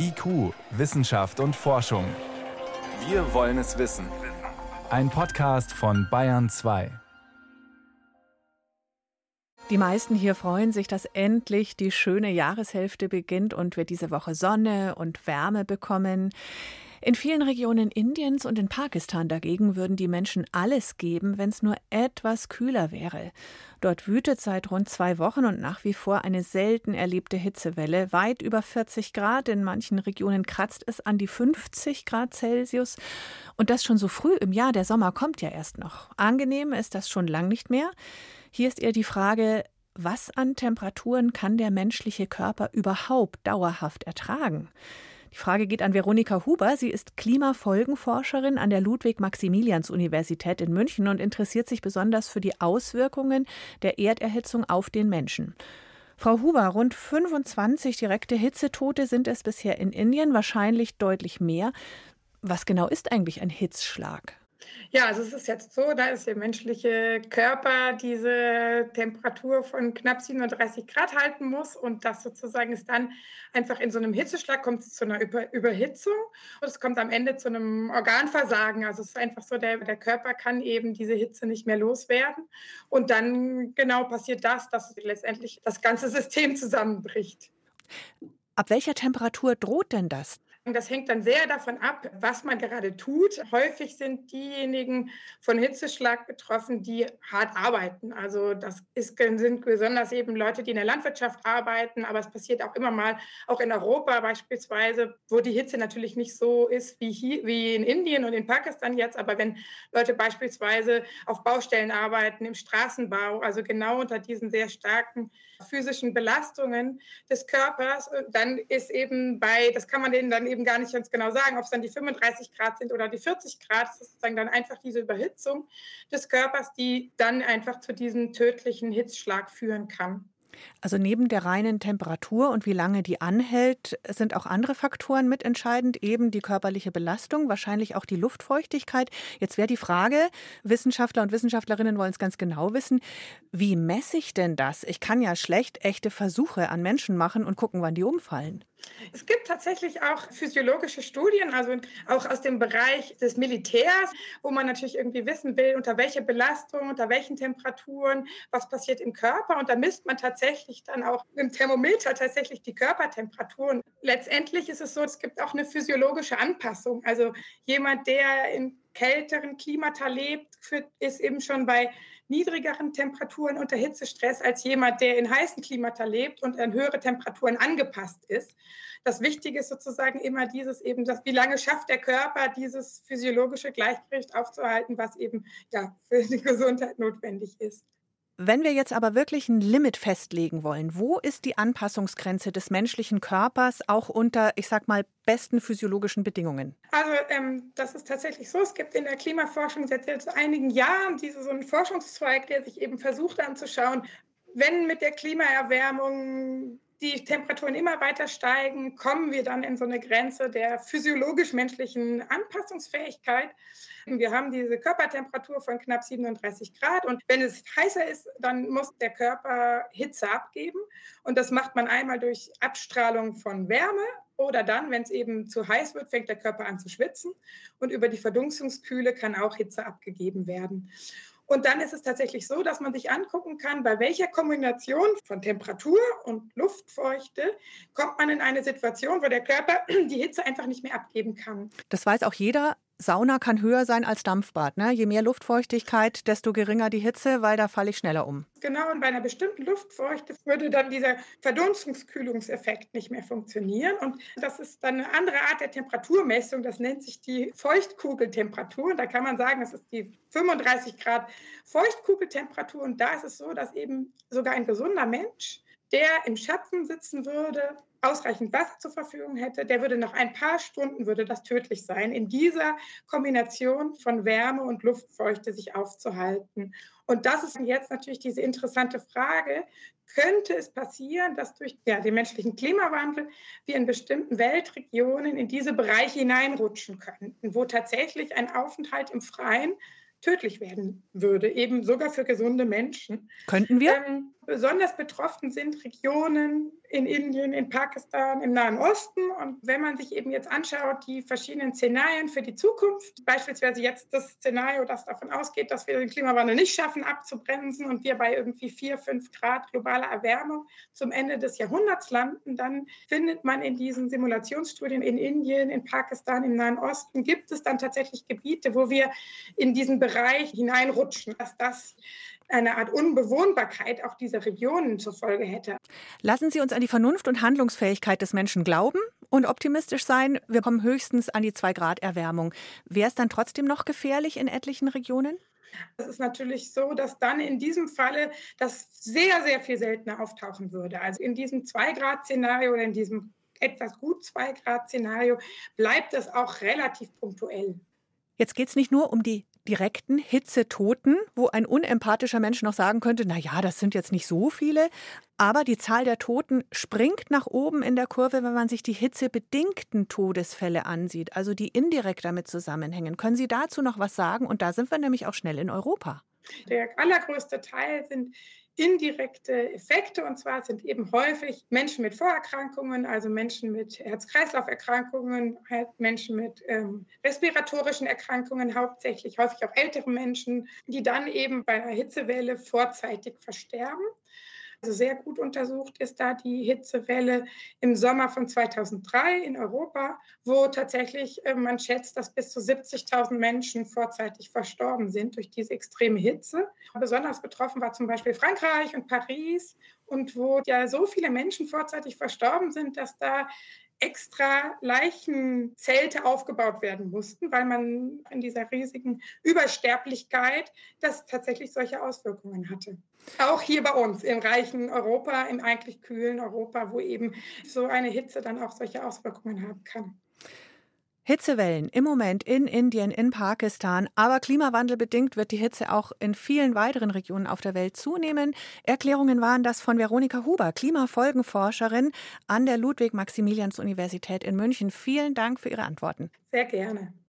IQ, Wissenschaft und Forschung. Wir wollen es wissen. Ein Podcast von Bayern 2. Die meisten hier freuen sich, dass endlich die schöne Jahreshälfte beginnt und wir diese Woche Sonne und Wärme bekommen. In vielen Regionen Indiens und in Pakistan dagegen würden die Menschen alles geben, wenn es nur etwas kühler wäre. Dort wütet seit rund zwei Wochen und nach wie vor eine selten erlebte Hitzewelle. Weit über 40 Grad. In manchen Regionen kratzt es an die 50 Grad Celsius. Und das schon so früh im Jahr. Der Sommer kommt ja erst noch. Angenehm ist das schon lang nicht mehr. Hier ist eher die Frage, was an Temperaturen kann der menschliche Körper überhaupt dauerhaft ertragen? Die Frage geht an Veronika Huber. Sie ist Klimafolgenforscherin an der Ludwig-Maximilians-Universität in München und interessiert sich besonders für die Auswirkungen der Erderhitzung auf den Menschen. Frau Huber, rund 25 direkte Hitzetote sind es bisher in Indien, wahrscheinlich deutlich mehr. Was genau ist eigentlich ein Hitzschlag? Ja, also es ist jetzt so, da ist der menschliche Körper diese Temperatur von knapp 37 Grad halten muss und das sozusagen ist dann einfach in so einem Hitzeschlag kommt es zu einer Über Überhitzung und es kommt am Ende zu einem Organversagen. Also es ist einfach so, der, der Körper kann eben diese Hitze nicht mehr loswerden und dann genau passiert das, dass letztendlich das ganze System zusammenbricht. Ab welcher Temperatur droht denn das? Das hängt dann sehr davon ab, was man gerade tut. Häufig sind diejenigen von Hitzeschlag betroffen, die hart arbeiten. Also das ist, sind besonders eben Leute, die in der Landwirtschaft arbeiten, aber es passiert auch immer mal, auch in Europa beispielsweise, wo die Hitze natürlich nicht so ist wie, hier, wie in Indien und in Pakistan jetzt, aber wenn Leute beispielsweise auf Baustellen arbeiten, im Straßenbau, also genau unter diesen sehr starken physischen Belastungen des Körpers, dann ist eben bei, das kann man denen dann eben gar nicht ganz genau sagen, ob es dann die 35 Grad sind oder die 40 Grad, das ist sozusagen dann einfach diese Überhitzung des Körpers, die dann einfach zu diesem tödlichen Hitzschlag führen kann. Also neben der reinen Temperatur und wie lange die anhält, sind auch andere Faktoren mitentscheidend, eben die körperliche Belastung, wahrscheinlich auch die Luftfeuchtigkeit. Jetzt wäre die Frage, Wissenschaftler und Wissenschaftlerinnen wollen es ganz genau wissen, wie messe ich denn das? Ich kann ja schlecht echte Versuche an Menschen machen und gucken, wann die umfallen. Es gibt tatsächlich auch physiologische Studien, also auch aus dem Bereich des Militärs, wo man natürlich irgendwie wissen will, unter welcher Belastung, unter welchen Temperaturen, was passiert im Körper. Und da misst man tatsächlich dann auch im Thermometer tatsächlich die Körpertemperaturen. Letztendlich ist es so, es gibt auch eine physiologische Anpassung. Also jemand, der in kälteren Klimata lebt, ist eben schon bei niedrigeren Temperaturen unter Hitzestress als jemand, der in heißen Klimata lebt und an höhere Temperaturen angepasst ist. Das Wichtige ist sozusagen immer dieses eben, dass, wie lange schafft der Körper, dieses physiologische Gleichgewicht aufzuhalten, was eben ja, für die Gesundheit notwendig ist. Wenn wir jetzt aber wirklich ein Limit festlegen wollen, wo ist die Anpassungsgrenze des menschlichen Körpers auch unter, ich sag mal, besten physiologischen Bedingungen? Also ähm, das ist tatsächlich so. Es gibt in der Klimaforschung seit einigen Jahren diese, so einen Forschungszweig, der sich eben versucht anzuschauen, wenn mit der Klimaerwärmung die Temperaturen immer weiter steigen, kommen wir dann in so eine Grenze der physiologisch-menschlichen Anpassungsfähigkeit. Wir haben diese Körpertemperatur von knapp 37 Grad und wenn es heißer ist, dann muss der Körper Hitze abgeben und das macht man einmal durch Abstrahlung von Wärme oder dann, wenn es eben zu heiß wird, fängt der Körper an zu schwitzen und über die Verdunstungskühle kann auch Hitze abgegeben werden. Und dann ist es tatsächlich so, dass man sich angucken kann, bei welcher Kombination von Temperatur und Luftfeuchte kommt man in eine Situation, wo der Körper die Hitze einfach nicht mehr abgeben kann. Das weiß auch jeder Sauna kann höher sein als Dampfbad. Ne? Je mehr Luftfeuchtigkeit, desto geringer die Hitze, weil da falle ich schneller um. Genau, und bei einer bestimmten Luftfeuchte würde dann dieser Verdunstungskühlungseffekt nicht mehr funktionieren. Und das ist dann eine andere Art der Temperaturmessung. Das nennt sich die Feuchtkugeltemperatur. Und da kann man sagen, das ist die 35 Grad Feuchtkugeltemperatur. Und da ist es so, dass eben sogar ein gesunder Mensch der im Schatten sitzen würde, ausreichend Wasser zur Verfügung hätte, der würde nach ein paar Stunden würde das tödlich sein, in dieser Kombination von Wärme und Luftfeuchte sich aufzuhalten. Und das ist jetzt natürlich diese interessante Frage, könnte es passieren, dass durch ja, den menschlichen Klimawandel wir in bestimmten Weltregionen in diese Bereiche hineinrutschen könnten, wo tatsächlich ein Aufenthalt im Freien tödlich werden würde, eben sogar für gesunde Menschen. Könnten wir? Ähm, Besonders betroffen sind Regionen in Indien, in Pakistan, im Nahen Osten. Und wenn man sich eben jetzt anschaut, die verschiedenen Szenarien für die Zukunft, beispielsweise jetzt das Szenario, das davon ausgeht, dass wir den Klimawandel nicht schaffen abzubremsen und wir bei irgendwie vier, fünf Grad globaler Erwärmung zum Ende des Jahrhunderts landen, dann findet man in diesen Simulationsstudien in Indien, in Pakistan, im Nahen Osten, gibt es dann tatsächlich Gebiete, wo wir in diesen Bereich hineinrutschen, dass das eine Art Unbewohnbarkeit auch dieser Regionen zur Folge hätte. Lassen Sie uns an die Vernunft und Handlungsfähigkeit des Menschen glauben und optimistisch sein. Wir kommen höchstens an die 2 Grad Erwärmung. Wäre es dann trotzdem noch gefährlich in etlichen Regionen? Es ist natürlich so, dass dann in diesem Falle das sehr, sehr viel seltener auftauchen würde. Also in diesem 2-Grad-Szenario oder in diesem etwas gut 2-Grad-Szenario bleibt es auch relativ punktuell. Jetzt geht es nicht nur um die direkten Hitzetoten, wo ein unempathischer Mensch noch sagen könnte, na ja, das sind jetzt nicht so viele, aber die Zahl der Toten springt nach oben in der Kurve, wenn man sich die hitzebedingten Todesfälle ansieht, also die indirekt damit zusammenhängen. Können Sie dazu noch was sagen? Und da sind wir nämlich auch schnell in Europa. Der allergrößte Teil sind indirekte Effekte. Und zwar sind eben häufig Menschen mit Vorerkrankungen, also Menschen mit Herz-Kreislauf-Erkrankungen, halt Menschen mit ähm, respiratorischen Erkrankungen, hauptsächlich häufig auch ältere Menschen, die dann eben bei einer Hitzewelle vorzeitig versterben. Also sehr gut untersucht ist da die Hitzewelle im Sommer von 2003 in Europa, wo tatsächlich äh, man schätzt, dass bis zu 70.000 Menschen vorzeitig verstorben sind durch diese extreme Hitze. Besonders betroffen war zum Beispiel Frankreich und Paris und wo ja so viele Menschen vorzeitig verstorben sind, dass da extra Leichenzelte aufgebaut werden mussten, weil man in dieser riesigen Übersterblichkeit das tatsächlich solche Auswirkungen hatte. Auch hier bei uns im reichen Europa, im eigentlich kühlen Europa, wo eben so eine Hitze dann auch solche Auswirkungen haben kann. Hitzewellen im Moment in Indien, in Pakistan, aber klimawandelbedingt wird die Hitze auch in vielen weiteren Regionen auf der Welt zunehmen. Erklärungen waren das von Veronika Huber, Klimafolgenforscherin an der Ludwig-Maximilians-Universität in München. Vielen Dank für Ihre Antworten. Sehr gerne.